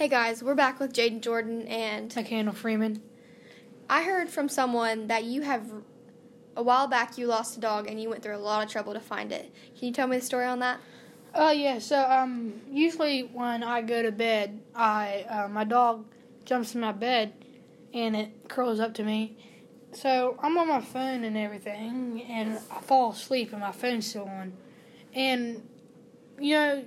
Hey guys, we're back with Jaden Jordan, and McCandle Freeman. I heard from someone that you have a while back you lost a dog and you went through a lot of trouble to find it. Can you tell me the story on that? Oh yeah, so um, usually when I go to bed, I uh, my dog jumps in my bed and it curls up to me. So I'm on my phone and everything, and I fall asleep and my phone's still on. And you know,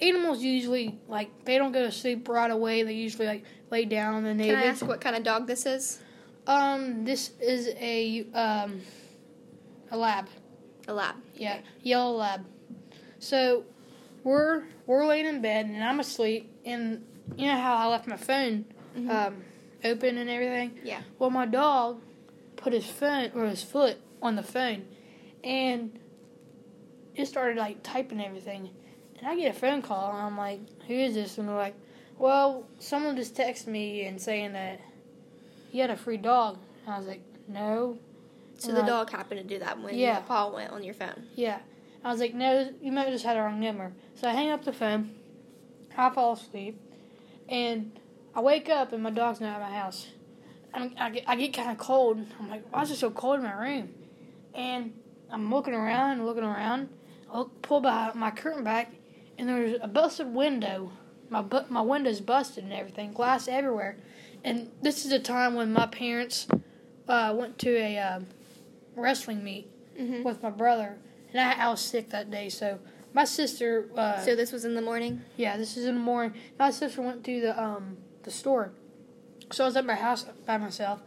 animals usually like they don't go to sleep right away. They usually like lay down and they. Can I ask what kind of dog this is? Um, this is a um, a lab. A lab. Yeah, yellow lab. So we're we're laying in bed and I'm asleep, and you know how I left my phone Mhm. um, open and everything. Yeah. Well, my dog put his phone or his foot on the phone, and it started like typing everything. And I get a phone call, and I'm like, "Who is this?" And they're like, "Well, someone just texted me and saying that he had a free dog." And I was like, "No." So And the dog happened to do that when Yeah. paw went on your phone. Yeah. I was like, no, you might have just had the wrong number. So I hang up the phone. I fall asleep. And I wake up and my dog's not at my house. And I get, I get kind of cold. I'm like, why is it so cold in my room? And I'm looking around and looking around. I look, pull by my curtain back, and there's a busted window. My bu- my window's busted and everything, glass everywhere. And this is a time when my parents uh, went to a um wrestling meet Mm-hmm. with my brother, and I, I was sick that day. So my sister, uh, So this was in the morning. yeah, this is in the morning. My sister went to the um the store, so I was at my house by myself.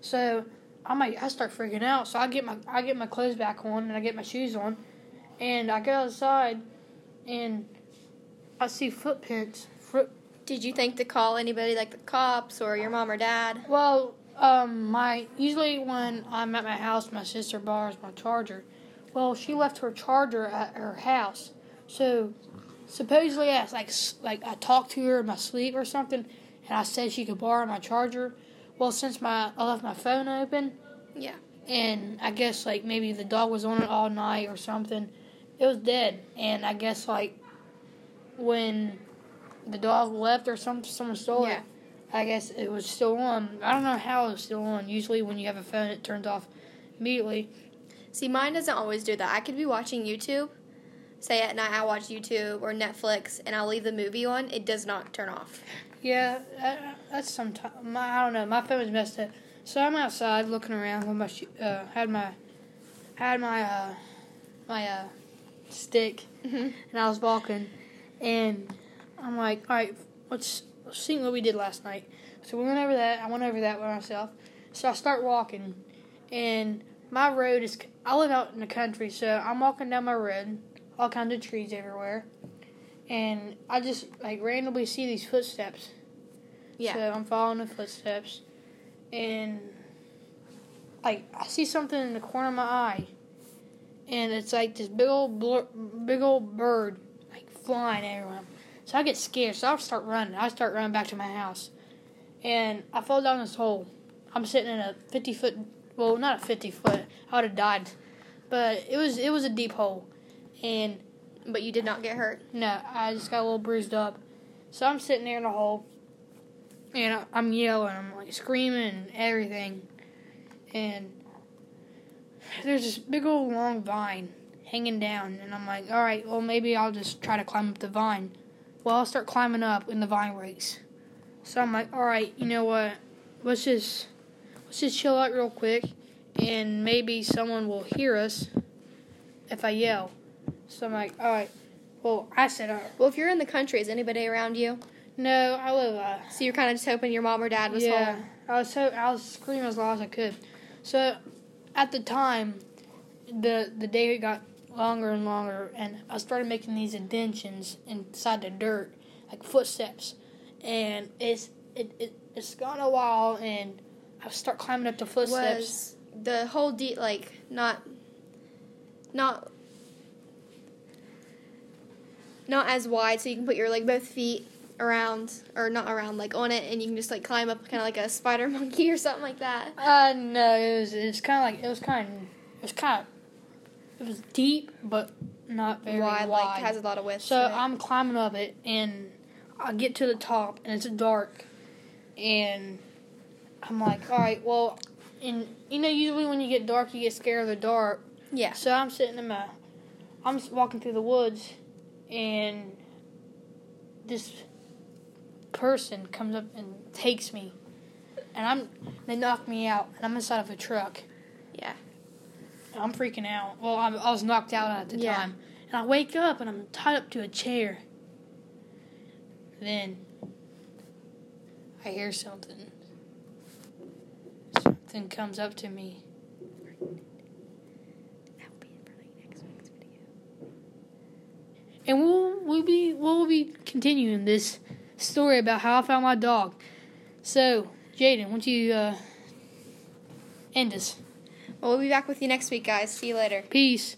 So I'm like, I start freaking out. So I get my I get my clothes back on and I get my shoes on, and I go outside, and I see footprints. Foot, Did you think to call anybody like the cops or your mom or dad? Well, um, my usually when I'm at my house, my sister borrows my charger. Well, she left her charger at her house, so supposedly I like like I talked to her in my sleep or something, and I said she could borrow my charger. Well, since my I left my phone open, Yeah. and I guess like maybe the dog was on it all night or something, it was dead. And I guess like when the dog left or some someone stole Yeah. it, I guess it was still on. I don't know how it was still on. Usually when you have a phone, it turns off immediately. See, mine doesn't always do that. I could be watching YouTube. Say at night I watch YouTube or Netflix and I'll leave the movie on. It does not turn off. Yeah, that, that's sometimes. I don't know. My phone was messed up. So I'm outside looking around with my sh- uh, had my had my uh, my uh, stick Mm-hmm. and I was walking, and I'm like, all right, let's, let's see what we did last night. So we went over that. I went over that by myself. So I start walking, and my road is. I live out in the country, so I'm walking down my road, all kinds of trees everywhere, and I just like randomly see these footsteps. Yeah. So I'm following the footsteps, and like I see something in the corner of my eye, and it's like this big old blur, big old bird like flying everywhere. So I get scared. So I start running. I start running back to my house, and I fall down this hole. I'm sitting in a 50 foot, well, not a 50 foot. I would have died, but it was it was a deep hole, and But you did not get hurt. no, I just got a little bruised up. So I'm sitting there in the hole, and I'm yelling, I'm like screaming and everything. And there's this big old long vine hanging down, and I'm like, all right, well, maybe I'll just try to climb up the vine. Well, I'll start climbing up, and the vine breaks. So I'm like, all right, you know what? Let's just let's just chill out real quick, and maybe someone will hear us if I yell. So I'm like, all right. Well, I said, all right. Well, if you're in the country, is anybody around you? No, I live. Uh, So you're kind of just hoping your mom or dad was yeah, home. I was so I was screaming as loud as I could. So, at the time, the the day got longer and longer, and I started making these indentions inside the dirt, like footsteps, and it's it, it it's gone a while, and I start climbing up the footsteps. Was the hole deep like not not not as wide, so you can put your like both feet around or not around like on it, and you can just like climb up kind of like a spider monkey or something like that. Uh, no, it was it's kind of like it was kind of it was kind of it was deep, but not very wide, wide. like has a lot of width. So. I'm climbing up it, and I get to the top and it's dark, and I'm like, all right, well, and you know, usually when you get dark, you get scared of the dark. Yeah. So I'm sitting in my, I'm walking through the woods, and this person comes up and takes me, and I'm they knock me out, and I'm inside of a truck. Yeah. I'm freaking out. Well, I'm, I was knocked out at the Yeah. time, and I wake up and I'm tied up to a chair. Then I hear something. Something comes up to me. That'll be it for like next week's video. And we'll we'll be we'll be continuing this story about how I found my dog. So, Jaden, why don't you uh, end us? Well, we'll be back with you next week, guys. See you later. Peace.